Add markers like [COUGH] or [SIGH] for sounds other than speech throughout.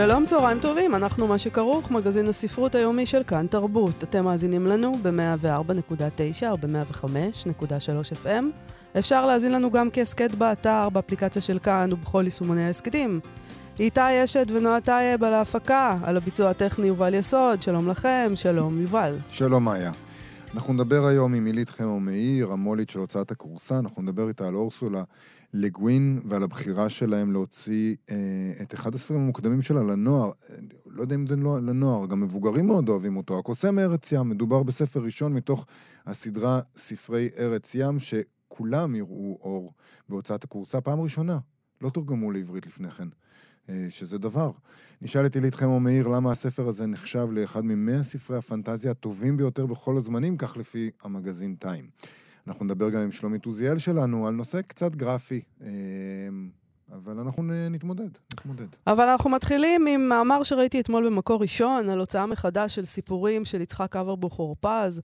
שלום, צהריים טובים, אנחנו מה שכרוך, מגזין הספרות היומי של כאן תרבות. אתם מאזינים לנו ב-104.9 או ב-105.3 FM. אפשר להאזין לנו גם כהסכת באתר, באפליקציה של כאן ובכל יישומוני ההסכתים. איתי אשת ונועה טייב על ההפקה, על הביצוע הטכני יובל יסוד, שלום לכם, שלום יובל. שלום מאיה. אנחנו נדבר היום עם עילית חמו מאיר, המו"לית של הוצאת הכורסה, אנחנו נדבר איתה על אורסולה לגווין ועל הבחירה שלהם להוציא אה, את אחד הספרים המוקדמים שלה לנוער. לא יודע אם זה לא, לנוער, גם מבוגרים מאוד אוהבים אותו. הקוסם מארץ ים, מדובר בספר ראשון מתוך הסדרה ספרי ארץ ים, שכולם יראו אור בהוצאת הכורסה פעם ראשונה. לא תורגמו לעברית לפני כן. אה, שזה דבר. נשאל את עילית חמו מאיר למה הספר הזה נחשב לאחד ממאה ספרי הפנטזיה הטובים ביותר בכל הזמנים, כך לפי המגזין טיים. אנחנו נדבר גם עם שלומית עוזיאל שלנו על נושא קצת גרפי. אה, אבל אנחנו נתמודד, נתמודד. אבל אנחנו מתחילים עם מאמר שראיתי אתמול במקור ראשון, על הוצאה מחדש של סיפורים של יצחק אברבוך אורפז,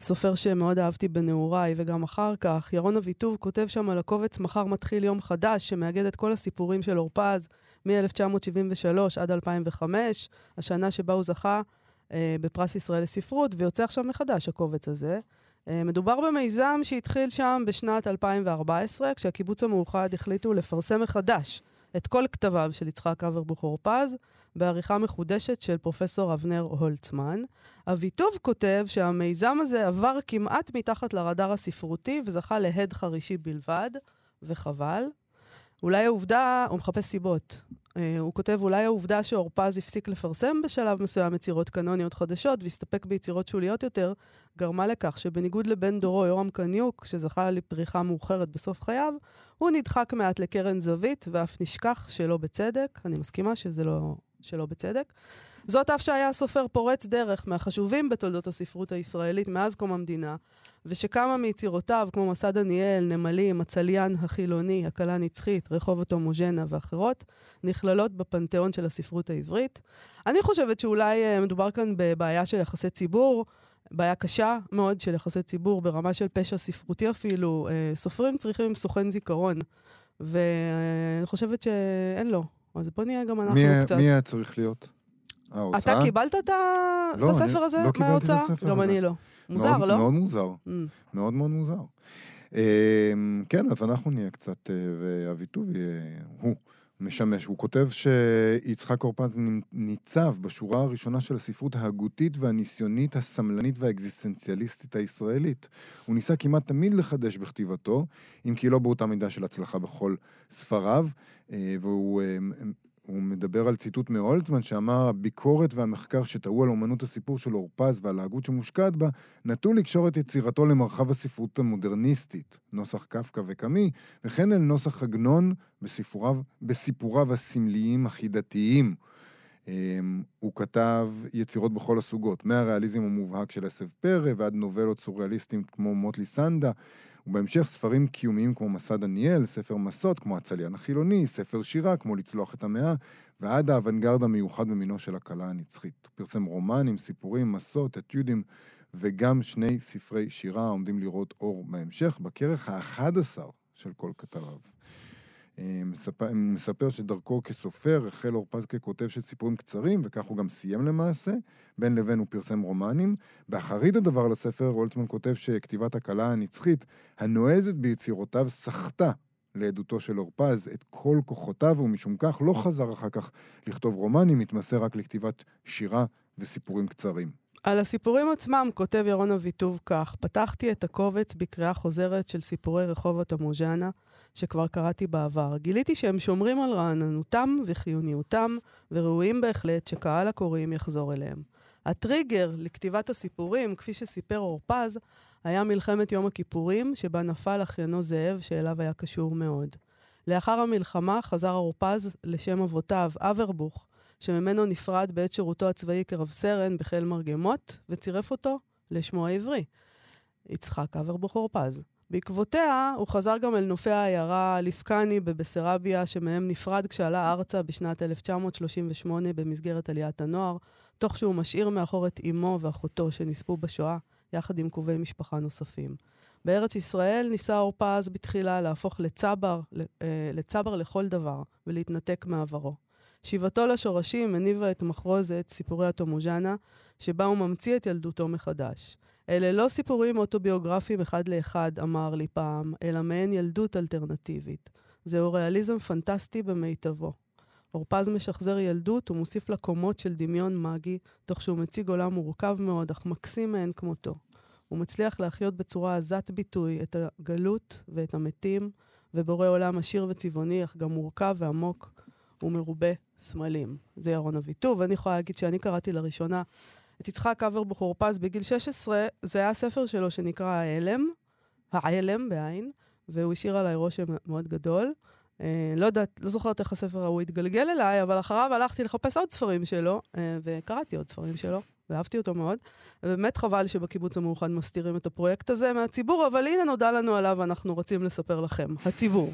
סופר שמאוד אהבתי בנעוריי וגם אחר כך. ירון אביטוב כותב שם על הקובץ מחר מתחיל יום חדש, שמאגד את כל הסיפורים של אורפז מ-1973 עד 2005, השנה שבה הוא זכה אה, בפרס ישראל לספרות, ויוצא עכשיו מחדש הקובץ הזה. אה, מדובר במיזם שהתחיל שם בשנת 2014, כשהקיבוץ המאוחד החליטו לפרסם מחדש את כל כתביו של יצחק אברבוכור פז, בעריכה מחודשת של פרופסור אבנר הולצמן. אביטוב כותב שהמיזם הזה עבר כמעט מתחת לרדאר הספרותי וזכה להד חרישי בלבד, וחבל. אולי העובדה, הוא מחפש סיבות. Uh, הוא כותב, אולי העובדה שאורפז הפסיק לפרסם בשלב מסוים יצירות קנוניות חדשות והסתפק ביצירות שוליות יותר, גרמה לכך שבניגוד לבן דורו יורם קניוק, שזכה לפריחה מאוחרת בסוף חייו, הוא נדחק מעט לקרן זווית ואף נשכח שלא בצדק. אני מסכימה שזה לא שלא בצדק. זאת אף שהיה סופר פורץ דרך מהחשובים בתולדות הספרות הישראלית מאז קום המדינה, ושכמה מיצירותיו, כמו מסע דניאל, נמלים, הצליין החילוני, הכלה הנצחית, רחובות הומוג'נה ואחרות, נכללות בפנתיאון של הספרות העברית. אני חושבת שאולי uh, מדובר כאן בבעיה של יחסי ציבור, בעיה קשה מאוד של יחסי ציבור, ברמה של פשע ספרותי אפילו. Uh, סופרים צריכים סוכן זיכרון, ואני חושבת שאין לו. אז בוא נהיה גם אנחנו מי, קצת. מי היה צריך להיות? ההוצאה? אתה קיבלת את, לא, את הספר הזה לא מההוצאה? קיבלתי את הספר גם הזה. אני לא. מוזר, מאוד, לא? מאוד מוזר. Mm. מאוד מאוד מוזר. אמ, כן, אז אנחנו נהיה קצת, אה, ואביטוב הוא משמש. הוא כותב שיצחק קורפז ניצב בשורה הראשונה של הספרות ההגותית והניסיונית, הסמלנית והאקזיסטנציאליסטית הישראלית. הוא ניסה כמעט תמיד לחדש בכתיבתו, אם כי לא באותה מידה של הצלחה בכל ספריו, אה, והוא אה, הוא מדבר על ציטוט מהולצמן שאמר, הביקורת והמחקר שטעו על אומנות הסיפור של אורפז ועל ההגות שמושקעת בה, נטו לקשור את יצירתו למרחב הספרות המודרניסטית, נוסח קפקא וקאמי, וכן אל נוסח עגנון בסיפוריו, בסיפוריו הסמליים החידתיים. אמ, הוא כתב יצירות בכל הסוגות, מהריאליזם המובהק של עשב פרא ועד נובלות סוריאליסטיים כמו מוטלי סנדה. ובהמשך ספרים קיומיים כמו מסע דניאל, ספר מסות כמו הצליין החילוני, ספר שירה כמו לצלוח את המאה, ועד האוונגרד המיוחד במינו של הכלה הנצחית. הוא פרסם רומנים, סיפורים, מסות, אתיודים, וגם שני ספרי שירה העומדים לראות אור בהמשך, בכרך האחד עשר של כל כתביו. אה, מספר, מספר שדרכו כסופר החל אורפז ככותב של סיפורים קצרים, וכך הוא גם סיים למעשה. בין לבין הוא פרסם רומנים. באחרית הדבר לספר, רולצמן כותב שכתיבת הכלה הנצחית, הנועזת ביצירותיו, סחטה לעדותו של אורפז את כל כוחותיו, ומשום כך לא חזר אחר כך לכתוב רומנים, התמסר רק לכתיבת שירה וסיפורים קצרים. על הסיפורים עצמם כותב ירון אביטוב כך: פתחתי את הקובץ בקריאה חוזרת של סיפורי רחובות המוז'אנה, שכבר קראתי בעבר. גיליתי שהם שומרים על רעננותם וחיוניותם, וראויים בהחלט שקהל הקוראים יחזור אליהם. הטריגר לכתיבת הסיפורים, כפי שסיפר אורפז, היה מלחמת יום הכיפורים, שבה נפל אחיינו זאב, שאליו היה קשור מאוד. לאחר המלחמה חזר אורפז לשם אבותיו, אברבוך, שממנו נפרד בעת שירותו הצבאי כרב סרן בחיל מרגמות, וצירף אותו לשמו העברי, יצחק אברבוכור פז. בעקבותיה הוא חזר גם אל נופי העיירה ליפקני בבסרביה, שמהם נפרד כשעלה ארצה בשנת 1938 במסגרת עליית הנוער, תוך שהוא משאיר מאחור את אמו ואחותו שנספו בשואה, יחד עם קרובי משפחה נוספים. בארץ ישראל ניסה אורפז בתחילה להפוך לצבר, אה, לצבר לכל דבר ולהתנתק מעברו. שיבתו לשורשים הניבה את מחרוזת סיפורי התומוז'אנה, שבה הוא ממציא את ילדותו מחדש. אלה לא סיפורים אוטוביוגרפיים אחד לאחד, אמר לי פעם, אלא מעין ילדות אלטרנטיבית. זהו ריאליזם פנטסטי במיטבו. אורפז משחזר ילדות ומוסיף לה קומות של דמיון מגי, תוך שהוא מציג עולם מורכב מאוד, אך מקסים מאין כמותו. הוא מצליח להחיות בצורה עזת ביטוי את הגלות ואת המתים, ובורא עולם עשיר וצבעוני, אך גם מורכב ועמוק ומרובה סמלים. זה ירון אביטוב, ואני יכולה להגיד שאני קראתי לראשונה את יצחק אברבוכור פז בגיל 16, זה היה ספר שלו שנקרא ההלם, העלם בעין, והוא השאיר עליי רושם מאוד גדול. אה, לא יודעת, לא זוכרת איך הספר ההוא התגלגל אליי, אבל אחריו הלכתי לחפש עוד ספרים שלו, אה, וקראתי עוד ספרים שלו. ואהבתי אותו מאוד. ובאמת חבל שבקיבוץ המאוחד מסתירים את הפרויקט הזה מהציבור, אבל הנה נודע לנו עליו ואנחנו רוצים לספר לכם, הציבור.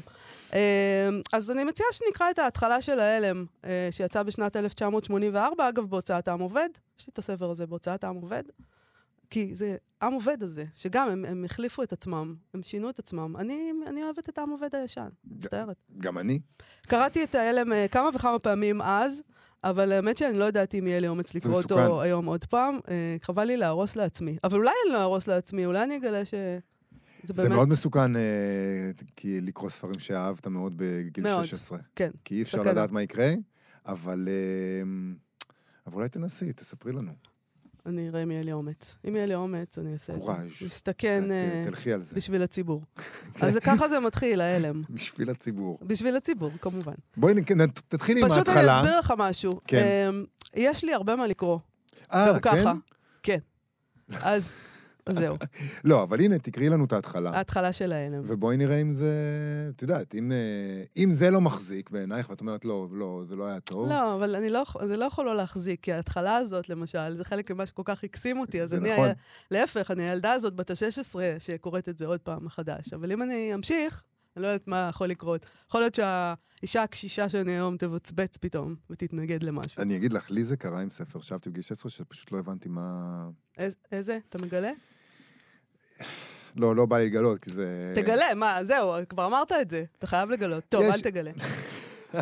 אה, אז אני מציעה שנקרא את ההתחלה של ההלם, אה, שיצא בשנת 1984, אגב, בהוצאת עם עובד. יש לי את הספר הזה בהוצאת עם עובד. כי זה עם עובד הזה, שגם הם, הם החליפו את עצמם, הם שינו את עצמם. אני, אני אוהבת את העם עובד הישן, מצטערת. גם אני. קראתי את ההלם uh, כמה וכמה פעמים אז, אבל האמת שאני לא יודעת אם יהיה לי אומץ לקרוא אותו היום עוד פעם. Uh, חבל לי להרוס לעצמי. אבל אולי אני לא ארוס לעצמי, אולי אני אגלה ש... זה, זה באמת... מאוד מסוכן uh, כי לקרוא ספרים שאהבת מאוד בגיל מאוד, 16. כן. כי אי אפשר לדעת מה יקרה, אבל, uh, אבל אולי תנסי, תספרי לנו. אני אראה אם יהיה לי אומץ. אם יהיה לי אומץ, אני אעשה את זה. נסתכן תלכי על זה. בשביל הציבור. [LAUGHS] אז ככה זה מתחיל, ההלם. [LAUGHS] בשביל הציבור. בשביל הציבור, כמובן. בואי תתחילי עם ההתחלה. פשוט אני אסביר לך משהו. כן. יש לי הרבה מה לקרוא. אה, כן? כן. אז זהו. לא, אבל הנה, תקראי לנו את ההתחלה. ההתחלה של ההלם. ובואי נראה אם זה... את יודעת, אם, אה, אם זה לא מחזיק בעינייך, ואת אומרת, לא, לא, זה לא היה טוב. לא, אבל אני לא, זה לא יכול לא להחזיק, כי ההתחלה הזאת, למשל, זה חלק ממה שכל כך הקסים אותי. אז אני... נכון. היה, להפך, אני הילדה הזאת בת ה-16 שקוראת את זה עוד פעם מחדש. אבל אם אני אמשיך, אני לא יודעת מה יכול לקרות. יכול להיות שהאישה הקשישה שאני היום תבצבץ פתאום ותתנגד למשהו. אני אגיד לך, לי זה קרה עם ספר, שבתי בגיל 16, שפשוט לא הבנתי מה... איזה? אתה מגלה? לא, לא בא לי לגלות, כי זה... תגלה, מה, זהו, כבר אמרת את זה. אתה חייב לגלות. טוב, יש... אל תגלה. [LAUGHS]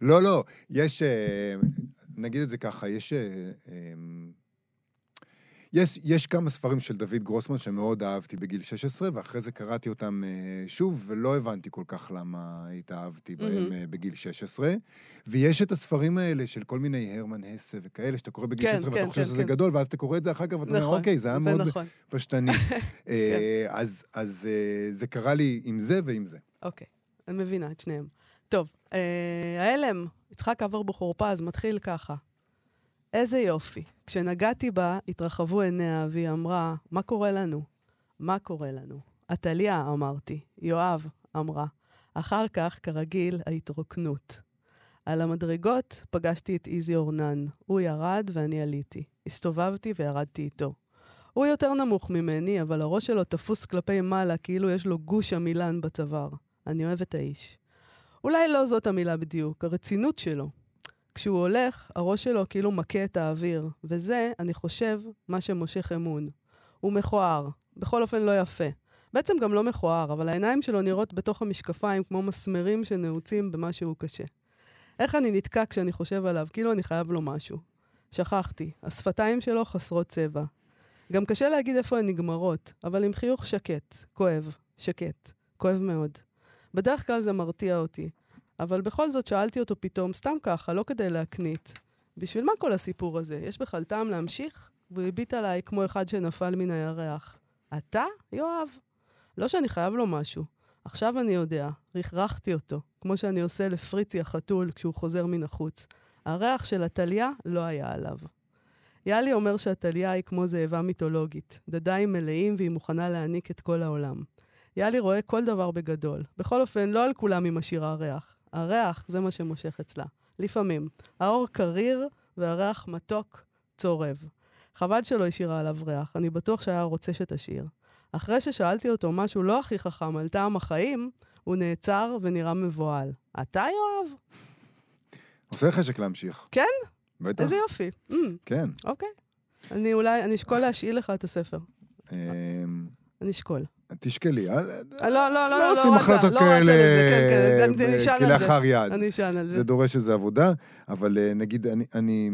לא, לא, יש... אה, נגיד את זה ככה, יש... אה, יש, יש כמה ספרים של דוד גרוסמן שמאוד אהבתי בגיל 16, ואחרי זה קראתי אותם uh, שוב, ולא הבנתי כל כך למה התאהבתי בהם uh, בגיל 16. ויש את הספרים האלה של כל מיני הרמן הסה וכאלה, שאתה קורא בגיל כן, 16 כן, ואתה חושב כן, שזה כן. גדול, ואז אתה קורא את זה אחר כך ואתה נכון, אומר, אוקיי, זה היה זה מאוד נכון. פשטני. uh, [LAUGHS] אז אז uh, זה קרה לי עם זה ועם זה. אוקיי, אני מבינה את שניהם. טוב, uh, ההלם, יצחק אברבוכור פז, מתחיל ככה. איזה יופי. כשנגעתי בה, התרחבו עיניה, והיא אמרה, מה קורה לנו? מה קורה לנו? עתליה, אמרתי. יואב, אמרה. אחר כך, כרגיל, ההתרוקנות. על המדרגות פגשתי את איזי אורנן. הוא ירד ואני עליתי. הסתובבתי וירדתי איתו. הוא יותר נמוך ממני, אבל הראש שלו תפוס כלפי מעלה, כאילו יש לו גוש המילן בצוואר. אני אוהב את האיש. אולי לא זאת המילה בדיוק, הרצינות שלו. כשהוא הולך, הראש שלו כאילו מכה את האוויר, וזה, אני חושב, מה שמושך אמון. הוא מכוער, בכל אופן לא יפה. בעצם גם לא מכוער, אבל העיניים שלו נראות בתוך המשקפיים כמו מסמרים שנעוצים במשהו קשה. איך אני נתקע כשאני חושב עליו, כאילו אני חייב לו משהו. שכחתי, השפתיים שלו חסרות צבע. גם קשה להגיד איפה הן נגמרות, אבל עם חיוך שקט, כואב, שקט, כואב מאוד. בדרך כלל זה מרתיע אותי, אבל בכל זאת שאלתי אותו פתאום, סתם ככה, לא כדי להקנית. בשביל מה כל הסיפור הזה? יש בכלל טעם להמשיך? והוא הביט עליי כמו אחד שנפל מן הירח. אתה, יואב? לא שאני חייב לו משהו. עכשיו אני יודע, רכרכתי אותו, כמו שאני עושה לפריצי החתול כשהוא חוזר מן החוץ. הריח של עתליה לא היה עליו. יאלי אומר שעתליה היא כמו זאבה מיתולוגית, דדיים מלאים והיא מוכנה להעניק את כל העולם. יאלי רואה כל דבר בגדול. בכל אופן, לא על כולם היא משאירה ריח. הריח זה מה שמושך אצלה. לפעמים. האור קריר והריח מתוק צורב. חבל שלא השאירה עליו ריח, אני בטוח שהיה רוצה שתשאיר. אחרי ששאלתי אותו משהו לא הכי חכם על טעם החיים, הוא נעצר ונראה מבוהל. אתה, יואב? עושה חשק להמשיך. כן? בטח. איזה יופי. Mm, כן. אוקיי. אני אולי, אני אשקול להשאיל לך את הספר. אמ, אני אשקול. תשקלי. אל- אה, לא, לא, לא, לא לא עושים רצה, החלטות לא רצה כאלה לזה, כן, כן. כלאחר יד. אני אשאל על זה. זה דורש איזו עבודה, אבל אה, נגיד, אני...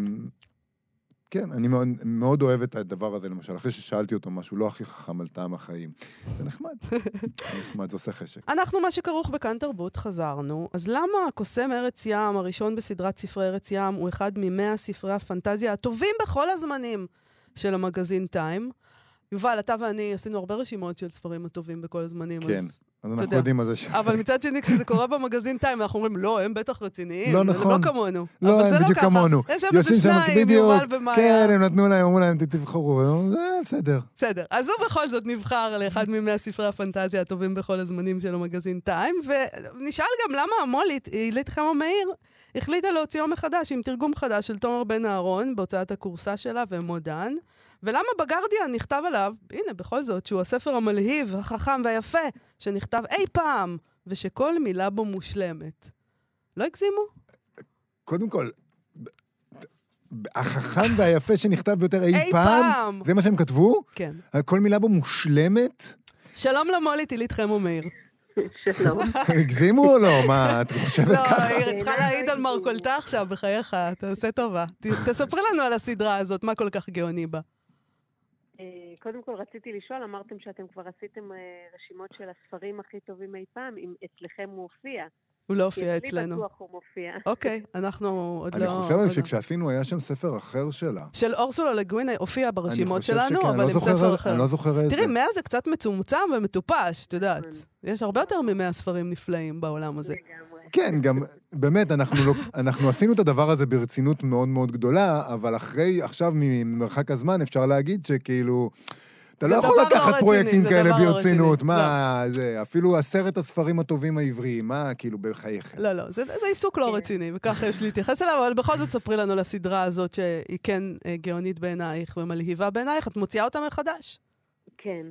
כן, אני מאוד, מאוד אוהב את הדבר הזה, למשל, אחרי ששאלתי אותו משהו לא הכי חכם על טעם החיים. זה נחמד. זה [LAUGHS] נחמד, זה עושה חשק. אנחנו, מה שכרוך בכאן תרבות, חזרנו. אז למה הקוסם ארץ ים, הראשון בסדרת ספרי ארץ ים, הוא אחד ממאה ספרי הפנטזיה הטובים בכל הזמנים של המגזין טיים? יובל, אתה ואני עשינו הרבה רשימות של ספרים הטובים בכל הזמנים, כן, אז... אז יודע. אנחנו יודעים מה זה ש... אבל מצד שני, כשזה קורה במגזין טיים, אנחנו אומרים, לא, הם בטח רציניים. לא הם נכון. לא כמונו. לא, הם בדיוק ככה. כמונו. יש שם איזה שניים, בדיוק. יובל ומאיה. כן, הם נתנו להם, אמרו להם, תבחרו. זה בסדר. בסדר. אז הוא בכל זאת נבחר לאחד ממאה ספרי הפנטזיה הטובים בכל הזמנים של המגזין טיים, ונשאל גם למה המולית, עילית חמו מאיר, החליטה להוציאו מחדש עם תרגום חדש של תומר בן אהרון בהוצאת הכורסה שלה ומודן, ולמה בגרדיאן נכתב עליו, הנה, בכל זאת, שהוא הספר המלהיב, החכם והיפה שנכתב אי פעם, ושכל מילה בו מושלמת. לא הגזימו? קודם כל, החכם והיפה שנכתב ביותר אי אי פעם, פעם. זה מה שהם כתבו? כן. כל מילה בו מושלמת? שלום למולית, עילית חמו מאיר. שלום. הם הגזימו או לא? מה, את חושבת לא, ככה? היא צריכה להעיד על מרכולתה עכשיו, בחייך, תעשה טובה. תספרי לנו על הסדרה הזאת, מה כל כך גאוני בה. קודם כל רציתי לשאול, אמרתם שאתם כבר עשיתם אה, רשימות של הספרים הכי טובים אי פעם, אם אצלכם הוא הופיע. הוא לא כי הופיע אצלי אצלנו. בטוח הוא מופיע. אוקיי, אנחנו עוד לא... אני חושב לא. שכשעשינו, היה שם ספר אחר שלה. של אורסולה לגווינה הופיע ברשימות שלנו, אבל לא עם ספר אחר. אני לא זוכר איזה. תראי, מאה זה קצת מצומצם ומטופש, את יודעת. נכון. יש הרבה יותר ממאה ספרים נפלאים בעולם הזה. לגמרי. כן, גם, באמת, אנחנו, לא, אנחנו עשינו את הדבר הזה ברצינות מאוד מאוד גדולה, אבל אחרי, עכשיו ממרחק הזמן, אפשר להגיד שכאילו... אתה לא יכול לא לקחת רציני, פרויקטים זה כאלה לא ברצינות. רציני. מה, זה, אפילו עשרת הספרים הטובים העבריים, מה, כאילו, בחייכם. לא, לא, זה, זה עיסוק לא כן. רציני, וככה יש להתייחס אליו, אבל בכל זאת ספרי לנו על הסדרה הזאת, שהיא כן אה, גאונית בעינייך ומלהיבה בעינייך, את מוציאה אותה מחדש. כן.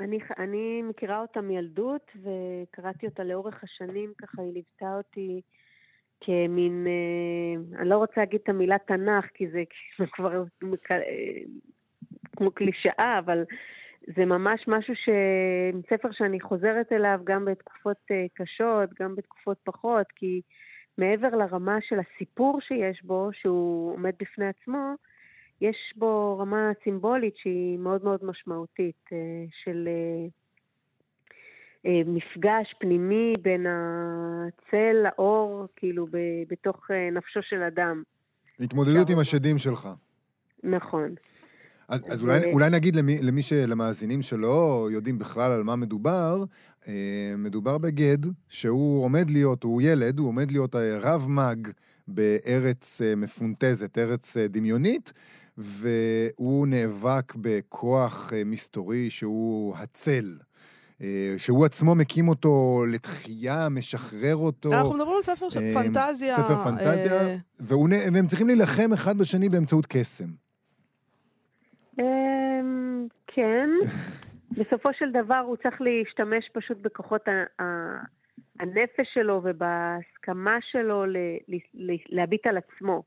אני, אני מכירה אותה מילדות, וקראתי אותה לאורך השנים, ככה היא ליוותה אותי כמין, אה, אני לא רוצה להגיד את המילה תנ"ך, כי זה כאילו [LAUGHS] כבר אה, כמו קלישאה, אבל זה ממש משהו ש... ספר שאני חוזרת אליו גם בתקופות אה, קשות, גם בתקופות פחות, כי מעבר לרמה של הסיפור שיש בו, שהוא עומד בפני עצמו, יש בו רמה סימבולית שהיא מאוד מאוד משמעותית, אה, של אה, אה, מפגש פנימי בין הצל לאור, כאילו, בתוך נפשו של אדם. התמודדות עם השדים שלך. נכון. אז, אז אולי, אולי נגיד למי, למי ש... למאזינים שלא יודעים בכלל על מה מדובר, מדובר בגד שהוא עומד להיות, הוא ילד, הוא עומד להיות רב מג בארץ מפונטזת, ארץ דמיונית, והוא נאבק בכוח אה, מסתורי שהוא הצל. אה, שהוא עצמו מקים אותו לתחייה, משחרר אותו. אנחנו מדברים על ספר של אה, פנטזיה. ספר פנטזיה, אה, והוא, והם צריכים להילחם אחד בשני באמצעות קסם. אמ, כן. [LAUGHS] בסופו של דבר הוא צריך להשתמש פשוט בכוחות הנפש שלו ובהסכמה שלו להביט על עצמו.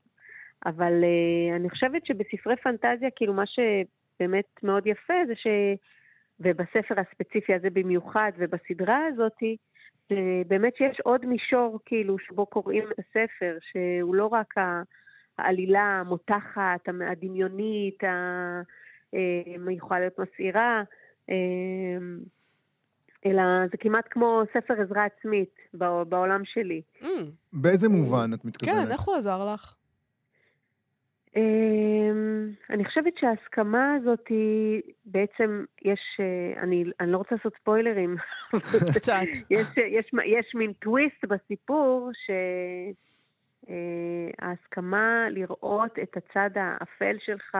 אבל אה, אני חושבת שבספרי פנטזיה, כאילו מה שבאמת מאוד יפה זה ש... ובספר הספציפי הזה במיוחד, ובסדרה הזאתי, זה באמת שיש עוד מישור, כאילו, שבו קוראים את הספר, שהוא לא רק העלילה המותחת, המ- הדמיונית, ה- אה, להיות מסעירה, אה, אלא זה כמעט כמו ספר עזרה עצמית בע- בעולם שלי. mm, באיזה מובן את מתכוונת? כן, איך הוא עזר לך? אמ, אני חושבת שההסכמה הזאת היא, בעצם יש, אה, אני, אני לא רוצה לעשות ספוילרים, קצת. יש, יש, יש מין טוויסט בסיפור שההסכמה לראות את הצד האפל שלך,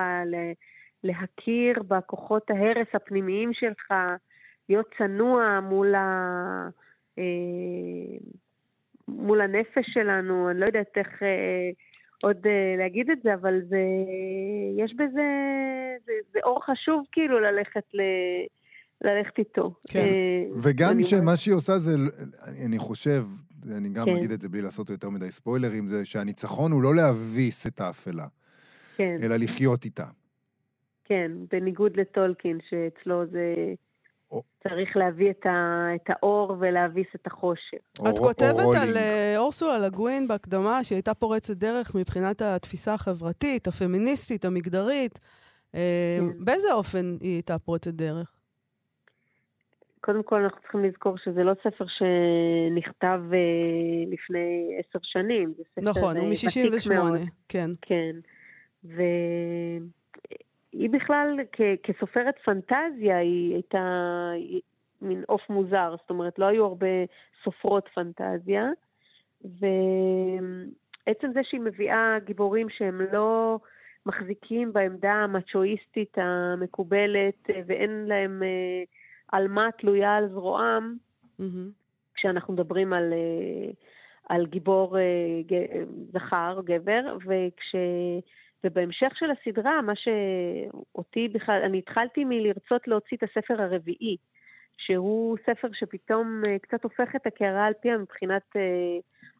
להכיר בכוחות ההרס הפנימיים שלך, להיות צנוע מול, ה, אה, מול הנפש שלנו, אני לא יודעת איך אה, עוד אה, להגיד את זה, אבל זה, יש בזה, זה, זה אור חשוב כאילו ללכת ל... ללכת איתו. כן. אה, וגם שמה שהיא עושה זה, אני- חושב, אני גם כן. אגיד את זה בלי לעשות יותר מדי ספוילרים, זה שהניצחון הוא לא להביס את האפלה, כן, אלא לחיות איתה. כן, בניגוד לטולקין, שאצלו זה צריך להביא את, ה, את האור ולהביס את החושך. את כותבת על. אה, אורסולה לגווין בהקדמה שהיא הייתה פורצת דרך מבחינת התפיסה החברתית, הפמיניסטית, המגדרית. אה, כן. באיזה אופן היא הייתה פורצת דרך? קודם כל אנחנו צריכים לזכור שזה לא ספר שנכתב אה, לפני עשר שנים, זה ספר נכון, הוא אה, ותיק מאוד. מ-68, כן. כן. והיא בכלל, כ- כסופרת פנטזיה, היא הייתה היא מין עוף מוזר, זאת אומרת, לא היו הרבה סופרות פנטזיה, ועצם זה שהיא מביאה גיבורים שהם לא מחזיקים בעמדה המצ'ואיסטית המקובלת, אה, ואין להם אה, עלמה תלויה על זרועם, מהמם. כשאנחנו מדברים על, אה, על גיבור זכר, גבר, וכש... ובהמשך של הסדרה, מה שאותי בכלל, אני התחלתי מלרצות להוציא את הספר הרביעי, שהוא ספר שפתאום אה, קצת הופך את הקערה על פיה מבחינת אה,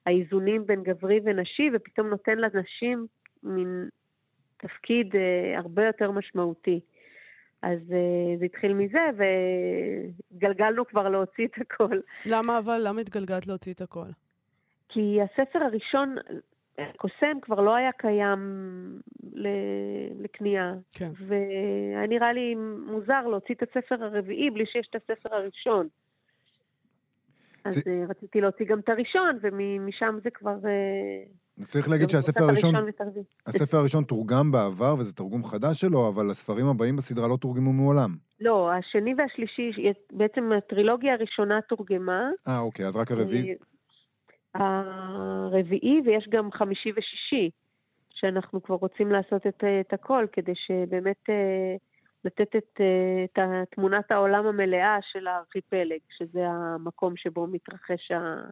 האיזונים בין גברי ונשי, ופתאום נותן לנשים מין תפקיד אה, הרבה יותר משמעותי. אז זה התחיל מזה, והתגלגלנו כבר להוציא את הכל. למה אבל, למה התגלגלת להוציא את הכל? כי הספר הראשון, קוסם, כבר לא היה קיים לקנייה. כן. והיה נראה לי מוזר להוציא את הספר הרביעי בלי שיש את הספר הראשון. אז זה- אה, רציתי להוציא גם את הראשון, ומשם זה כבר... אה, צריך להגיד שהספר הראשון. הספר הראשון תורגם בעבר, וזה תרגום חדש שלו, אבל הספרים הבאים בסדרה לא תורגמו מעולם. לא, השני והשלישי, בעצם הטרילוגיה הראשונה תורגמה. אה, אוקיי, אז רק הרביעי. אה, הרביעי, ויש גם חמישי ושישי, שאנחנו כבר רוצים לעשות את, את הכל, כדי שבאמת אה, לתת את, אה, את תמונת העולם המלאה של הארכיפלג, שזה המקום שבו מתרחש ה...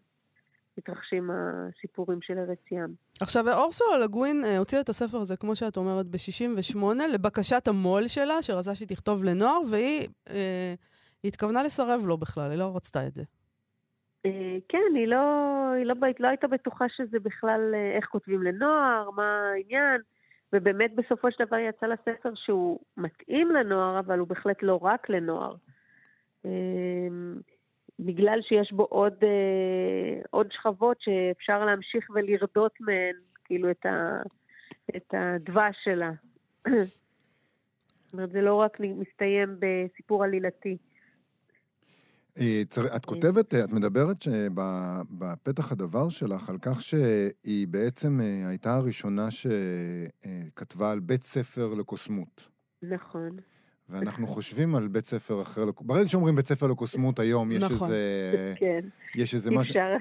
מתרחשים הסיפורים של ארץ ים. עכשיו, אורסולה לגווין אה, הוציאה את הספר הזה, כמו שאת אומרת, ב-68, לבקשת המו"ל שלה, שרצה שהיא תכתוב לנוער, והיא אה, התכוונה לסרב לו בכלל, היא לא רצתה את זה. אה, כן, היא לא, היא לא, לא הייתה בטוחה שזה בכלל אה, איך כותבים לנוער, מה העניין, ובאמת בסופו של דבר יצא לה ספר שהוא מתאים לנוער, אבל הוא בהחלט לא רק לנוער. אה, בגלל שיש בו עוד, עוד שכבות שאפשר להמשיך ולרדות מהן, כאילו, את, ה, את הדבש שלה. [COUGHS] זאת אומרת, זה לא רק מסתיים בסיפור עלילתי. אה, את כותבת, אה, את מדברת שב- בפתח הדבר שלך על כך שהיא בעצם אה, הייתה הראשונה שכתבה על בית ספר לקוסמות. נכון. ואנחנו חושבים על בית ספר אחר, ברגע שאומרים בית ספר לקוסמות היום, יש נכון. איזה... כן, יש איזה אי משהו... אפשר.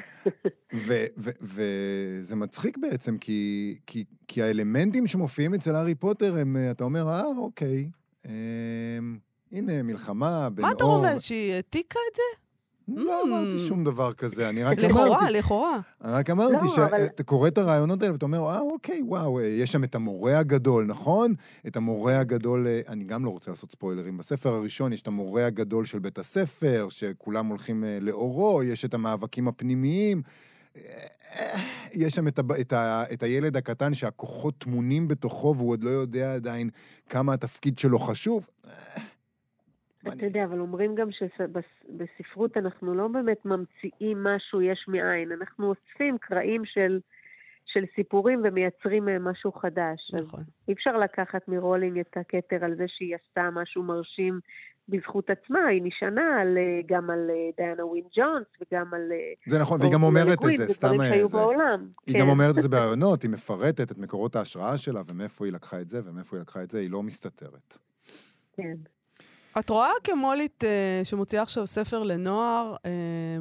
וזה מצחיק בעצם, כי, כי, כי האלמנטים שמופיעים אצל הארי פוטר הם, אתה אומר, אה, אוקיי, אה, הנה, מלחמה בין מה אתה. רומז, שהיא העתיקה את זה? לא אמרתי Mm. שום דבר כזה, אני רק לכאורה, אמרתי, לכאורה. רק אמרתי לא, אבל- שאתה קורא את הרעיונות האלה ואתה אומר, אה, אוקיי, וואו, אה, יש שם את המורה הגדול, נכון? את המורה הגדול, אה, אני גם לא רוצה לעשות ספוילרים. בספר הראשון יש את המורה הגדול של בית הספר, שכולם הולכים אה, לאורו, יש את המאבקים הפנימיים. יש שם את, הב- את, ה, את הילד הקטן שהכוחות טמונים בתוכו והוא עוד לא יודע עדיין כמה התפקיד שלו חשוב. אתה יודע, אבל אומרים גם שבספרות אנחנו לא באמת ממציאים משהו יש מאין, אנחנו אוספים קרעים של, של סיפורים ומייצרים מהם משהו חדש. אז נכון. אי אפשר לקחת מרולינג את הכתר על זה שהיא עשתה משהו מרשים בזכות עצמה, היא נשענה על, אה, גם על אה, דיאנה ווין ג'ונס וגם על... אה, זה נכון, והיא גם אורסולה אומרת את זה, סתם... דברים שהיו זה- בעולם. היא כן. גם אומרת את זה [LAUGHS] בראיונות, היא מפרטת את מקורות ההשראה שלה ומאיפה היא לקחה את זה ומאיפה היא לקחה את זה, היא לא מסתתרת. כן. את רואה כמולית אה, שמוציאה עכשיו ספר לנוער, אה,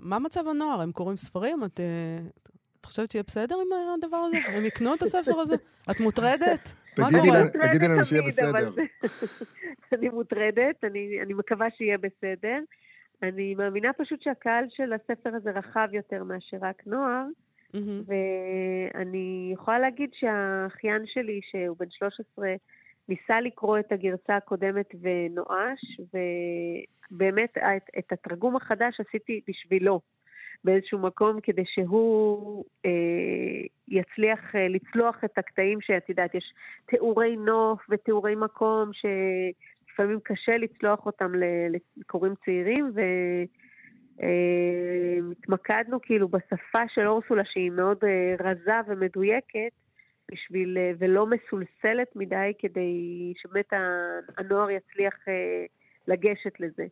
מה מצב הנוער? הם קוראים ספרים? את, אה, את חושבת שיהיה בסדר עם הדבר הזה? [LAUGHS] הם יקנו את הספר הזה? את מוטרדת? מה תגידי קורה? לנו- תגידי לנו שיהיה בסדר. [LAUGHS] אני מוטרדת, אני, אני מקווה שיהיה בסדר. אני מאמינה פשוט שהקהל של הספר הזה רחב יותר מאשר רק נוער, מהמם. ואני יכולה להגיד שהאחיין שלי, שהוא בן 13, ניסה לקרוא את הגרסה הקודמת ונואש, ובאמת את, את התרגום החדש עשיתי בשבילו באיזשהו מקום, כדי שהוא אה, יצליח אה, לצלוח את הקטעים שאת יודעת, יש תיאורי נוף ותיאורי מקום שלפעמים קשה לצלוח אותם לקוראים צעירים, ו... אה, התמקדנו כאילו בשפה של אורסולה שהיא מאוד אה, רזה ומדויקת בשביל, אה, ולא מסולסלת מדי כדי שבאמת הנוער יצליח אה, לגשת לזה.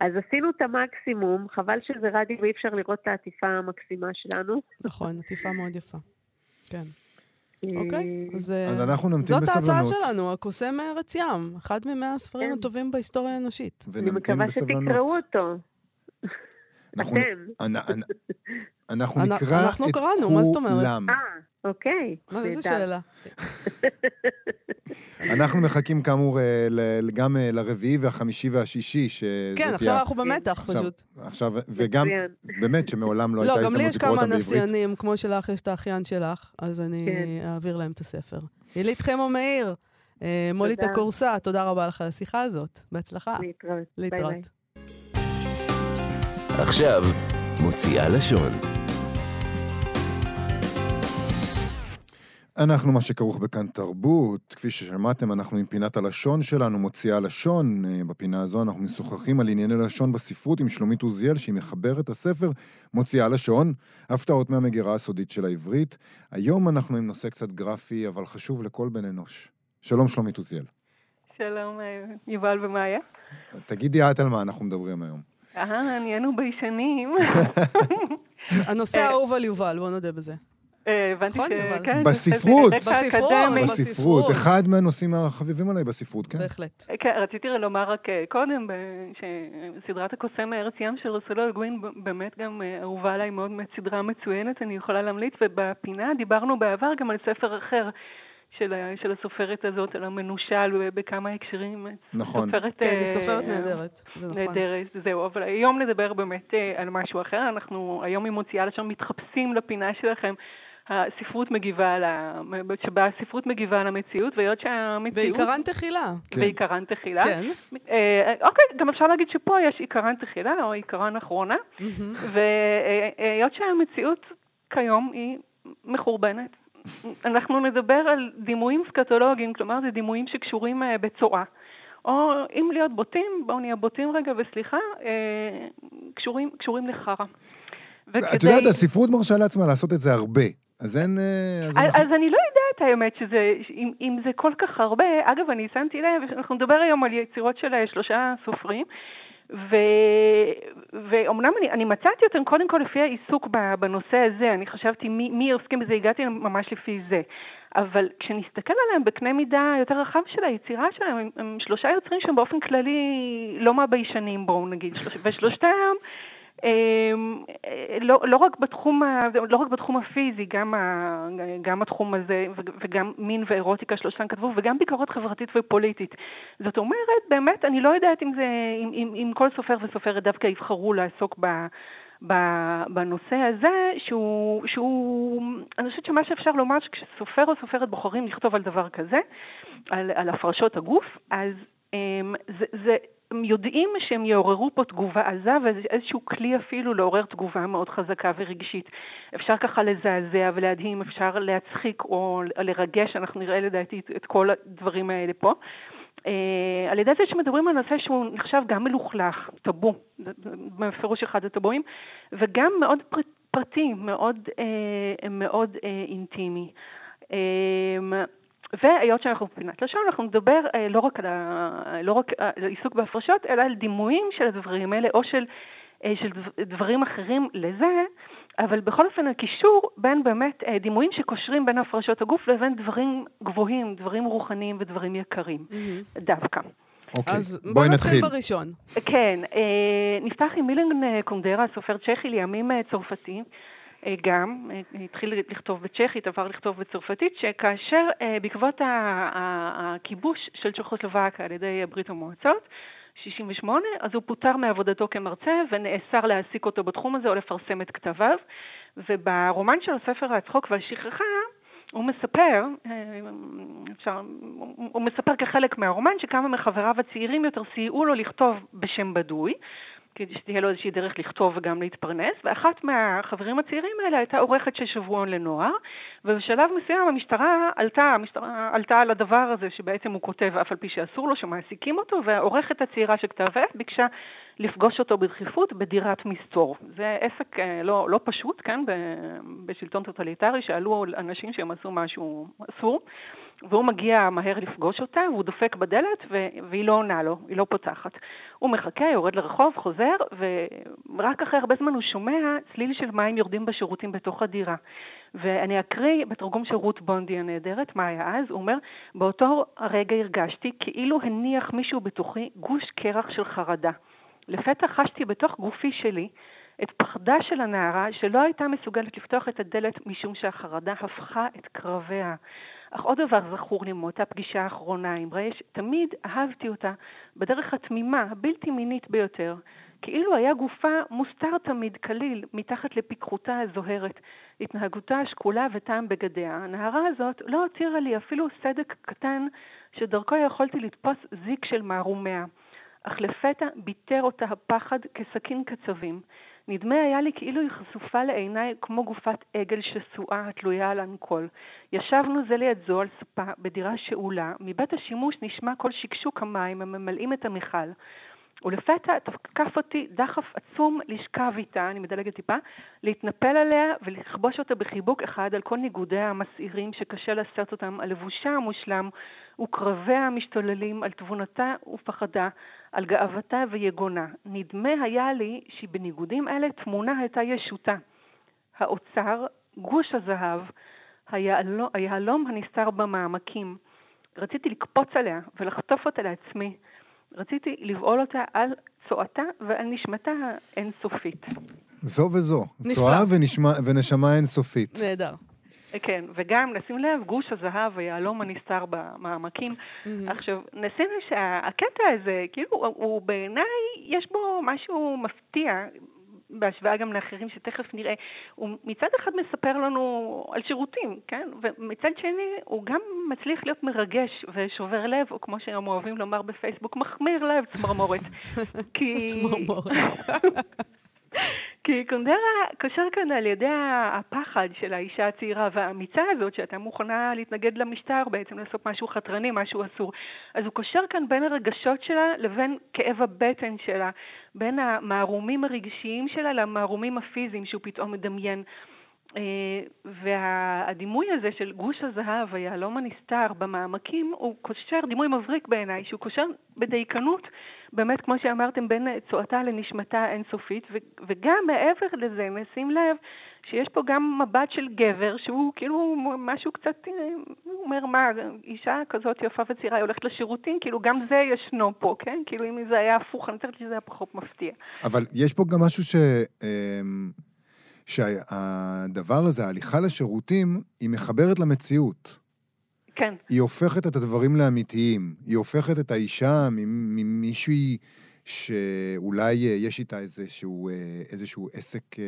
אז עשינו את המקסימום, חבל שזה רדיו ואי אפשר לראות את העטיפה המקסימה שלנו. נכון, עטיפה מאוד יפה. כן. אה, אוקיי, אז, אז אנחנו נמתין זאת ההצעה בסבלנות. שלנו, הקוסם מארץ ים, אחד ממאה הספרים כן. הטובים בהיסטוריה האנושית. אני מקווה בסבלנות. שתקראו אותו. אנחנו- אתם. אנ- אנ- אנחנו [LAUGHS] אנ- נקרא אנחנו את קראנו, מה זאת אומרת? אוקיי. מה, איזה. שאלה. אנחנו מחכים כאמור אה, ל- גם אה, לרביעי והחמישי והשישי. שזה כן, עכשיו אנחנו במתח פשוט. עכשיו, וגם. באמת שמעולם לא לא, הייתה גם לי הזדמנות יש לקרוא כמה אותם בעברית. נסיינים, כמו שלך יש את האחיין שלך, אז אני כן. אעביר להם את הספר. עילית חמו מאיר, אה, מולית תודה. הקורסה, תודה רבה לך על השיחה הזאת. בהצלחה. להתראות. להתראות. עכשיו, מוציאה לשון. אנחנו מה שכרוך בכאן תרבות. כפי ששמעתם, אנחנו עם פינת הלשון שלנו, מוציאה לשון. אה, בפינה הזו אנחנו משוחחים על ענייני לשון בספרות עם שלומית עוזיאל, שהיא מחברת הספר מוציאה לשון, הפתעות מהמגירה הסודית של העברית. היום אנחנו עם נושא קצת גרפי, אבל חשוב לכל בן אנוש. שלום, שלומית עוזיאל. שלום, אה, יובל ומאיה. תגידי את על מה אנחנו מדברים היום. אה, נהיינו ביישנים. [LAUGHS] הנושא האהוב על יובל, בוא נודה בזה. אה, הבנתי נכון, ש... יובל? כן, בספרות. בספרות. אחד מהנושאים החביבים עליי בספרות, כן? בהחלט. כן, רציתי לומר רק אה, קודם, שסדרת הקוסם מארץ ים של רוסלו אלגווין באמת גם אה, אהובה עליי מאוד, סדרה מצוינת, אני יכולה להמליץ, ובפינה דיברנו בעבר גם על ספר אחר. של, ה- של הסופרת הזאת, על המנושל בכמה הקשרים. נכון. סופרת, כן, היא אה, סופרת נהדרת, זה נכון. נהדרת, זהו, אבל היום נדבר באמת אה, על משהו אחר. אנחנו היום היא מוציאה לשם מתחפשים לפינה שלכם. הספרות מגיבה על ה... שבה הספרות מגיבה על המציאות, והיות שהמציאות... בעיקרן תחילה. כן. בעיקרן תחילה. כן. אה, אוקיי, גם אפשר להגיד שפה יש עיקרן תחילה או עיקרן אחרונה. והיות שהמציאות כיום היא מחורבנת, אנחנו נדבר על דימויים סקטולוגיים, כלומר זה דימויים שקשורים אה, בצואה. או אם להיות בוטים, בואו נהיה בוטים רגע וסליחה, אה, קשורים, קשורים לחרא. את יודעת, הספרות מרשה לעצמה לעשות את זה הרבה. אז אין... אה, אז אז, אנחנו- אז אני לא יודעת האמת שזה, אם, אם זה כל כך הרבה, אגב אני שמתי לב, אנחנו נדבר היום על יצירות של אה, שלושה סופרים, ו, ואומנם אני, אני מצאתי אותם קודם כל לפי העיסוק בנושא הזה, אני חשבתי מי, מי עוסקים בזה, הגעתי ממש לפי זה. אבל כשנסתכל עליהם בקנה מידה יותר רחב של היצירה שלהם, הם, הם שלושה יוצרים שהם באופן כללי לא מהביישנים, בואו נגיד, שלוש, ושלושתם לא, לא, רק בתחום, לא רק בתחום הפיזי, גם, ה, גם התחום הזה וגם מין ואירוטיקה שלושתם כתבו, וגם ביקורת חברתית ופוליטית. זאת אומרת, באמת, אני לא יודעת אם, זה, אם, אם, אם כל סופר וסופרת דווקא יבחרו לעסוק ב... ב- בנושא הזה, שהוא, שהוא, אני חושבת שמה שאפשר לומר, שכשסופר או סופרת בוחרים לכתוב על דבר כזה, על, על הפרשות הגוף, אז הם, זה, זה, הם יודעים שהם יעוררו פה תגובה עזה, וזה איזשהו כלי אפילו לעורר תגובה מאוד חזקה ורגשית. אפשר ככה לזעזע ולהדהים, אפשר להצחיק או לרגש, אנחנו נראה לדעתי את, כל הדברים האלה פה. Uh, על ידי זה שמדברים על נושא שהוא נחשב גם מלוכלך, טאבו, בפירוש אחד הטאבואים, וגם מאוד פר, פרטי, מאוד, uh, מאוד uh, אינטימי. והיות שאנחנו בפינת לשון, אנחנו נדבר uh, לא רק על, ה, לא רק על עיסוק בהפרשות, אלא על דימויים של הדברים האלה, או של, uh, של דב- דברים אחרים לזה, אבל בכל אופן הקישור בין באמת uh, דימויים שקושרים בין הפרשות הגוף לבין דברים גבוהים, דברים רוחניים ודברים יקרים, מהמם. דווקא. אוקיי, אז בואי נתחיל. נתחיל בראשון. כן, אה, נפתח עם מילן אה, קונדרה, סופר צ'כי, לימים אה, צרפתי. אה, גם, אה, התחיל לכתוב בצ'כית, עבר לכתוב בצרפתית, שכאשר אה, בעקבות הכיבוש של צ'כוסלובקיה על ידי ברית המועצות, 68, אז הוא פוטר מעבודתו כמרצה ונאסר להעסיק אותו בתחום הזה או לפרסם את כתביו. וברומן של הספר הצחוק והשכחה, הוא מספר, אפשר, הוא מספר כחלק מהרומן שכמה מחבריו הצעירים יותר סייעו לו לכתוב בשם בדוי, כדי שתהיה לו איזושהי דרך לכתוב וגם להתפרנס, ואחת מהחברים הצעירים האלה הייתה עורכת של שבועון לנוער, ובשלב מסוים המשטרה עלתה, המשטרה עלתה על הדבר הזה שבעצם הוא כותב אף על פי שאסור לו, שמעסיקים אותו, והעורכת הצעירה של כתב העת ביקשה לפגוש אותו בדחיפות בדירת מסתור. זה עסק אה, לא, לא פשוט, כן, בשלטון טוטליטרי, שעלו אנשים שהם עשו משהו אסור. והוא מגיע מהר לפגוש אותה, והוא דופק בדלת, והיא לא עונה לו, היא לא פותחת. הוא מחכה, יורד לרחוב, חוזר, ורק אחרי הרבה זמן הוא שומע צליל של מים יורדים בשירותים בתוך הדירה. ואני אקריא בתרגום של רות בונדי הנהדרת, מה היה אז, הוא אומר, באותו הרגע הרגשתי כאילו הניח מישהו בתוכי גוש קרח של חרדה. לפתע חשתי בתוך גופי שלי את פחדה של הנערה שלא הייתה מסוגלת לפתוח את הדלת משום שהחרדה הפכה את קרביה. אך עוד דבר זכור לי מאותה פגישה האחרונה עם רייש, תמיד אהבתי אותה בדרך התמימה, הבלתי מינית ביותר. כאילו היה גופה מוסתר תמיד, כליל, מתחת לפיקחותה הזוהרת, התנהגותה השקולה וטעם בגדיה. הנערה הזאת לא הותירה לי אפילו סדק קטן שדרכו יכולתי לתפוס זיק של מערומיה. אך לפתע ביטר אותה הפחד כסכין קצבים. נדמה היה לי כאילו היא חשופה לעיניי כמו גופת עגל שסועה התלויה על אנקול. ישבנו זה ליד זו על ספה בדירה שאולה, מבית השימוש נשמע כל שקשוק המים הממלאים את המכל. ולפתע תקף אותי דחף עצום לשכב איתה, אני מדלגת טיפה, להתנפל עליה ולכבוש אותה בחיבוק אחד על כל ניגודיה המסעירים שקשה לשאת אותם, על לבושה המושלם וקרביה המשתוללים, על תבונתה ופחדה, על גאוותה ויגונה. נדמה היה לי שבניגודים אלה תמונה הייתה ישותה. האוצר, גוש הזהב, היהלום הנסתר במעמקים. רציתי לקפוץ עליה ולחטוף אותה לעצמי. רציתי לבעול אותה על צואתה ועל נשמתה האינסופית. זו וזו. צואה ונשמה אינסופית. נהדר. כן, וגם, נשים לב, גוש הזהב, היהלום הנסתר במעמקים. Mm-hmm. עכשיו, נשים לב שהקטע הזה, כאילו, הוא בעיניי, יש בו משהו מפתיע. בהשוואה גם לאחרים שתכף נראה, הוא מצד אחד מספר לנו על שירותים, כן? ומצד שני הוא גם מצליח להיות מרגש ושובר לב, או כמו שהם אוהבים לומר בפייסבוק, מחמיר לב, צמרמורת. [LAUGHS] כי... צמרמורת. [LAUGHS] כי קונדרה קושר כאן על ידי הפחד של האישה הצעירה והאמיצה הזאת, שהייתה מוכנה להתנגד למשטר, בעצם לעשות משהו חתרני, משהו אסור. אז הוא קושר כאן בין הרגשות שלה לבין כאב הבטן שלה, בין המערומים הרגשיים שלה למערומים הפיזיים שהוא פתאום מדמיין. אה, והדימוי הזה של גוש הזהב, היהלום הנסתר במעמקים, הוא קושר, דימוי מבריק בעיניי, שהוא קושר בדייקנות, באמת, כמו שאמרתם, בין צואתה לנשמתה האינסופית, וגם מעבר לזה, נשים לב שיש פה גם מבט של גבר, שהוא כאילו משהו קצת, אה, הוא אומר, מה, אישה כזאת יפה וצעירה, היא הולכת לשירותים, כאילו גם זה ישנו פה, כן? כאילו אם זה היה הפוך, אני חושבת שזה היה פחות מפתיע. אבל יש פה גם משהו ש... שהדבר הזה, ההליכה לשירותים, היא מחברת למציאות. כן. היא הופכת את הדברים לאמיתיים. היא הופכת את האישה ממישהי שאולי יש איתה איזשהו, איזשהו עסק אה,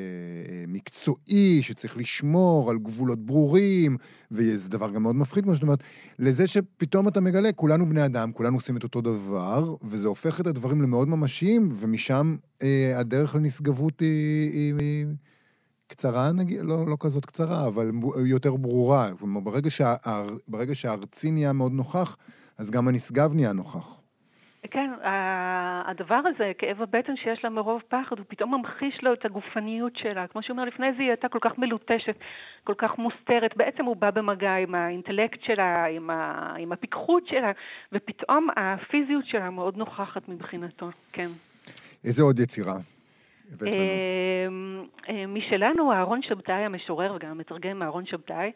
מקצועי שצריך לשמור על גבולות ברורים, וזה דבר גם מאוד מפחיד, כמו שאת אומרת, לזה שפתאום אתה מגלה, כולנו בני אדם, כולנו עושים את אותו דבר, וזה הופך את הדברים למאוד ממשיים, ומשם אה, הדרך לנשגבות היא... היא, היא קצרה, נגיד, לא, לא כזאת קצרה, אבל יותר ברורה. כלומר, ברגע, שה, ברגע שהארצי נהיה מאוד נוכח, אז גם הנשגב נהיה נוכח. כן, הדבר הזה, כאב הבטן שיש לה מרוב פחד, הוא פתאום ממחיש לו את הגופניות שלה. כמו שהוא אומר, לפני זה היא הייתה כל כך מלוטשת, כל כך מוסתרת. בעצם הוא בא במגע עם האינטלקט שלה, עם, ה, עם הפיקחות שלה, ופתאום הפיזיות שלה מאוד נוכחת מבחינתו, כן. איזה עוד יצירה? אמ, אמ, משלנו, אהרון שבתאי המשורר וגם המתרגם אהרון שבתאי,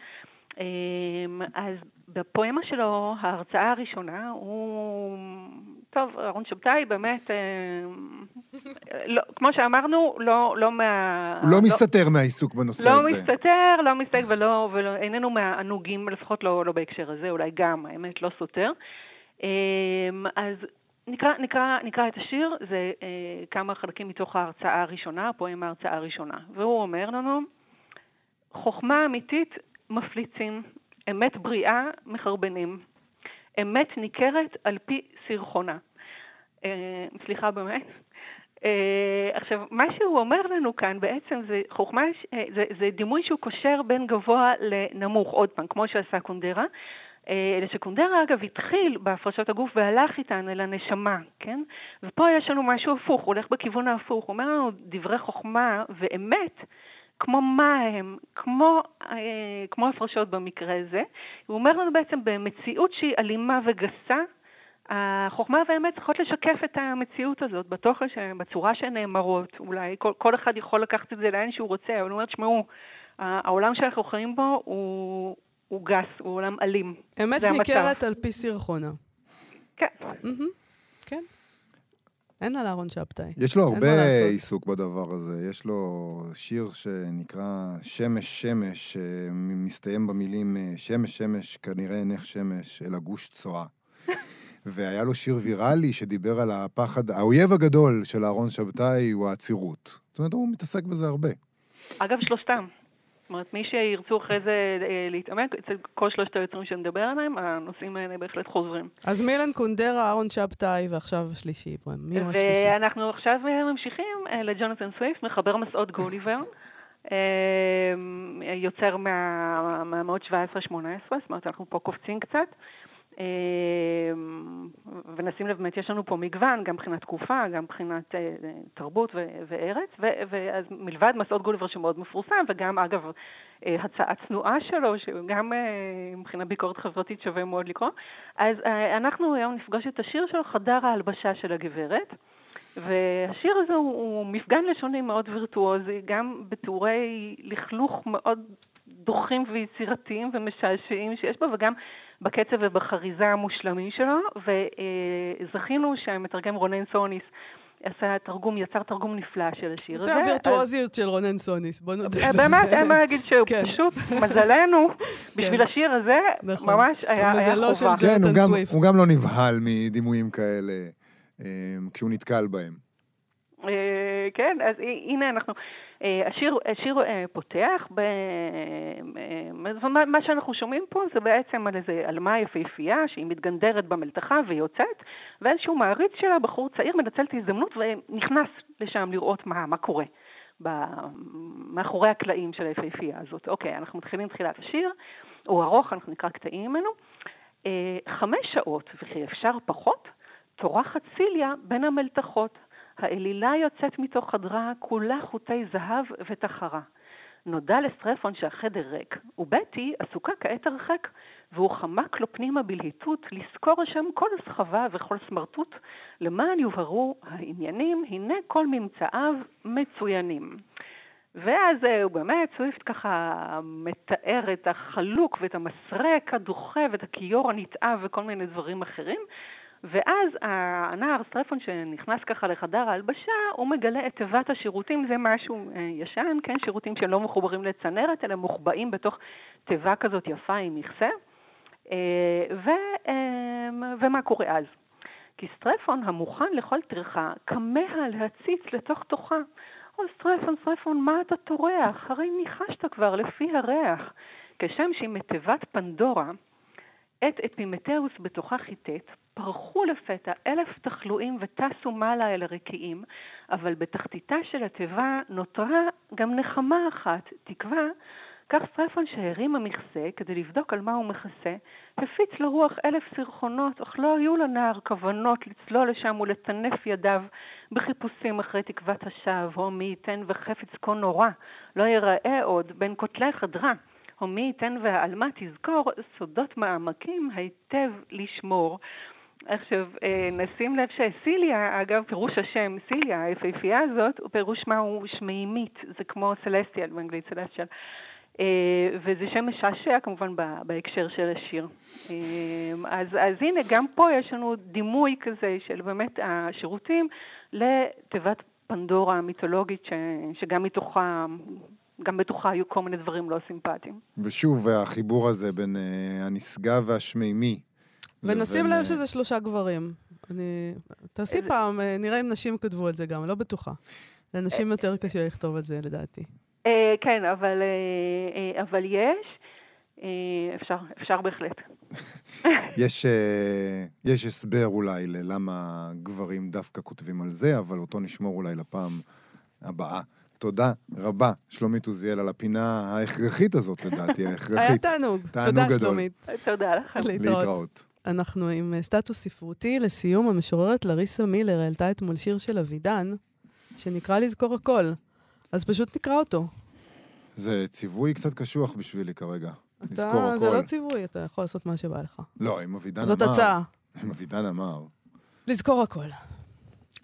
אמ, אז בפואמה שלו, ההרצאה הראשונה, הוא... טוב, אהרון שבתאי באמת, לא, כמו שאמרנו, לא, לא מה... הוא לא, לא מסתתר מהעיסוק בנושא לא הזה. לא מסתתר, לא מסתתר ולא, ולא, איננו מהענוגים, לפחות לא, לא בהקשר הזה, אולי גם, האמת, לא סותר. אז נקרא, נקרא, נקרא את השיר, זה אה, כמה חלקים מתוך ההרצאה הראשונה, הפואמה ההרצאה הראשונה. והוא אומר לנו, חוכמה אמיתית מפליצים, אמת בריאה מחרבנים, אמת ניכרת על פי סרחונה. אה, סליחה באמת. אה, עכשיו, מה שהוא אומר לנו כאן בעצם זה חוכמה, אה, זה, זה דימוי שהוא קושר בין גבוה לנמוך, עוד פעם, כמו שעשה קונדרה. אה, אלא שקונדרה אגב התחיל בהפרשות הגוף והלך איתן אל הנשמה, כן? ופה יש לנו משהו הפוך, הוא הולך בכיוון ההפוך, הוא אומר לנו דברי חוכמה ואמת, כמו מה הם, כמו, אה, כמו הפרשות במקרה הזה. הוא אומר לנו בעצם במציאות שהיא אלימה וגסה, החוכמה והאמת צריכות לשקף את המציאות הזאת, בתוכן, בצורה שהן נאמרות, אולי כל, כל אחד יכול לקחת את זה לאן שהוא רוצה, אבל הוא אומר, תשמעו, העולם שאנחנו חיים בו הוא, הוא גס, הוא עולם אלים. אמת ניכרת על פי סרחונה. כן. כן. אין על אהרון שבתאי. יש לו הרבה עיסוק בדבר הזה. יש לו שיר שנקרא שמש שמש, שמסתיים במילים שמש שמש, כנראה אינך שמש, אלא גוש צואה. [LAUGHS] והיה לו שיר ויראלי שדיבר על הפחד, האויב הגדול של אהרון שבתאי הוא העצירות. זאת אומרת, הוא מתעסק בזה הרבה. אגב, שלושתם. אומרת, מי שירצו אחרי זה אה, להתעמק, אצל כל שלושת היוצרים שנדבר עליהם, הנושאים האלה בהחלט חוזרים. אז מילן קונדרה, אהרון שבתאי, ועכשיו השלישי. מי הוא השלישי? ואנחנו עכשיו ממשיכים אה, לג'ונתן סוויפט, מחבר מסעות גוליבר. אה, יוצר מהמאות 17-18, זאת אומרת, אנחנו פה קופצים קצת. אמ, ונשים לב, באמת יש לנו פה מגוון, גם מבחינת תקופה, גם מבחינת אה, תרבות וארץ, ואז מלבד מסעות גוליבר שמאוד מפורסם, וגם אגב אה, הצעה צנועה שלו, שגם אה, מבחינה ביקורת חברתית שווה מאוד לקרוא, אז אנחנו היום נפגוש את השיר שלו, חדר ההלבשה של הגברת. והשיר הזה הוא, הוא מפגן לשוני מאוד וירטואוזי, גם בתיאורי לכלוך מאוד דוחים ויצירתיים ומשעשעים שיש בו, וגם בקצב ובחריזה המושלמים שלו, וזכינו שהמתרגם רונן סוניס עשה תרגום, יצר תרגום נפלא של השיר הזה. זה הווירטואוזיות של רונן סוניס, בוא נודה בזה. באמת, אין מה להגיד שהוא כן. פשוט, מזלנו, [LAUGHS] בשביל כן. השיר הזה, נכון. ממש היה חובה. כן, הוא גם לא נבהל מדימויים כאלה אה, כשהוא נתקל בהם. אה, כן, אז הנה אנחנו... אה, השיר, השיר אה, פותח, ב... מה שאנחנו שומעים פה זה בעצם על איזה עלמה יפהפייה שהיא מתגנדרת במלתחה ויוצאת, ואיזשהו מעריץ שלה, בחור צעיר, מנצל את ההזדמנות ונכנס לשם לראות מה, מה קורה. מאחורי הקלעים של היפהפייה הזאת. אוקיי, אנחנו מתחילים תחילת השיר, הוא ארוך, אנחנו נקרא קטעים ממנו. חמש שעות, וכי אפשר פחות, טורחת ציליה בין המלתחות. האלילה יוצאת מתוך חדרה כולה חוטי זהב ותחרה. נודע לסטרפון שהחדר ריק, ובטי עסוקה כעת הרחק, והוא חמק לו פנימה בלהיטות לזכור שם כל סחבה וכל סמרטוט, למען יובהרו העניינים, הנה כל ממצאיו מצוינים. ואז אה, הוא באמת, סוויפט ככה מתאר את החלוק ואת המסרק הדוחה ואת הכיור הנתעב וכל מיני דברים אחרים, ואז הנער סטרפון שנכנס ככה לחדר ההלבשה, הוא מגלה את תיבת השירותים, זה משהו אה, ישן, כן, שירותים שלא מחוברים לצנרת, אלא מוחבאים בתוך תיבה כזאת יפה עם מכסה. אה, ו, אה, ומה קורה אז? כי סטרפון המוכן לכל טרחה, כמה להציץ לתוך תוכה. או סטרפון, סטרפון, מה אתה טורח? הרי ניחשת כבר לפי הריח. כשם שהיא מתיבת פנדורה, את אפימתאוס בתוכה חיטט, פרחו לפתע אלף תחלואים וטסו מעלה אל הרקיעים, אבל בתחתיתה של התיבה נותרה גם נחמה אחת, תקווה, כך סטרפון שהרים המכסה כדי לבדוק על מה הוא מכסה, הפיץ לרוח אלף סרחונות, אך לא היו לנער כוונות לצלול לשם ולטנף ידיו בחיפושים אחרי תקוות השווא, או מי ייתן וחפץ כה נורא, לא ייראה עוד בין כותלי חדרה. או מי ייתן והעלמה תזכור סודות מעמקים היטב לשמור. עכשיו, אה, נשים לב שסיליה, אגב, פירוש השם סיליה, היפהפייה הזאת, הוא פירוש מה הוא שמימית, זה כמו סלסטיאל באנגלית, סלסטיאל. אה, וזה שם משעשע כמובן בהקשר של השיר. אה, אז, אז הנה, גם פה יש לנו דימוי כזה של באמת השירותים לתיבת פנדורה המיתולוגית, ש, שגם מתוכה גם בתוכה היו כל מיני דברים לא סימפטיים. ושוב, החיבור הזה בין uh, הנשגב והשמימי. ונשים לב שזה שלושה גברים. אני... תעשי איזה- פעם, אה, נראה אם נשים כתבו על זה גם, לא בטוחה. לנשים יותר קשה לכתוב על זה, לדעתי. אה, כן, אבל, אה, אה, אבל יש. אה, אפשר, אפשר בהחלט. [LAUGHS] יש, אה, יש הסבר אולי ללמה גברים דווקא כותבים על זה, אבל אותו נשמור אולי לפעם הבאה. תודה רבה, שלומית עוזיאל, על הפינה ההכרחית הזאת, לדעתי, היה ההכרחית. תענוג. תענוג תודה, גדול. שלומית. תודה לכם. להתראות. להתראות. אנחנו עם אה, סטטוס ספרותי. לסיום, המשוררת לריסה מילר העלתה אתמול שיר של אבידן, שנקרא לזכור הכל. אז פשוט נקרא אותו. זה ציווי קצת קשוח בשבילי כרגע. לזכור אתה, זה הכל. לא ציווי, אתה יכול לעשות מה שבא לך. לא, אם אבידן אמר... זאת הצעה. אם אבידן אמר... לזכור הכל.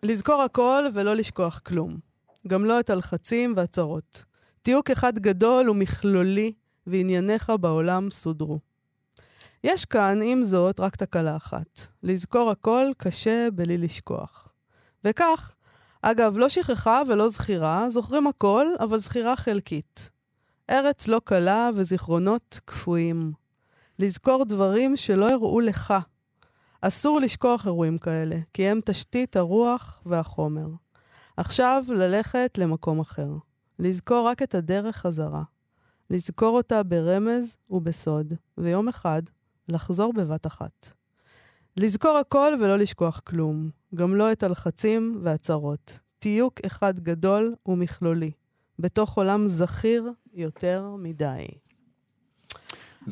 לזכור הכל ולא לשכוח כלום. גם לא את הלחצים והצרות. תיוק אחד גדול ומכלולי, וענייניך בעולם סודרו. יש כאן, עם זאת, רק תקלה אחת. לזכור הכל קשה בלי לשכוח. וכך, אגב, לא שכחה ולא זכירה, זוכרים הכל, אבל זכירה חלקית. ארץ לא קלה וזיכרונות קפואים. לזכור דברים שלא הראו לך, אסור לשכוח אירועים כאלה, כי הם תשתית הרוח והחומר. עכשיו ללכת למקום אחר. לזכור רק את הדרך חזרה. לזכור אותה ברמז ובסוד, ויום אחד לחזור בבת אחת. לזכור הכל ולא לשכוח כלום, גם לא את הלחצים והצרות. תיוק אחד גדול ומכלולי, בתוך עולם זכיר יותר מדי.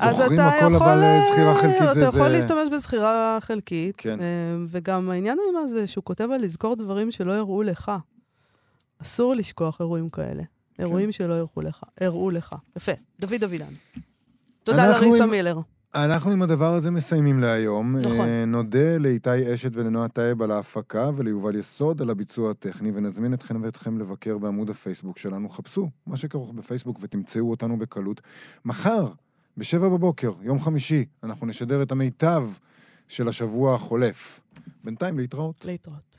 אז זוכרים אתה הכל, יכול, אבל אה, זכירה אה, חלקית זה... אתה יכול זה- להשתמש בזכירה חלקית. כן. אה, וגם העניין הזה שהוא כותב על לזכור דברים שלא הראו לך. אסור לשכוח אירועים כאלה. כן. אירועים שלא הראו לך. הראו לך. יפה. דוד אבידן. תודה לריסה עם- מילר. אנחנו עם הדבר הזה מסיימים להיום. נכון. אה, נודה לאיתי אשת ולנועה טייב על ההפקה וליובל יסוד על הביצוע הטכני, ונזמין אתכם ואתכם לבקר בעמוד הפייסבוק שלנו. חפשו מה שכרוך בפייסבוק ותמצאו אותנו בקלות. מחר, בשבע בבוקר, יום חמישי, אנחנו נשדר את המיטב של השבוע החולף. בינתיים להתראות. להתראות.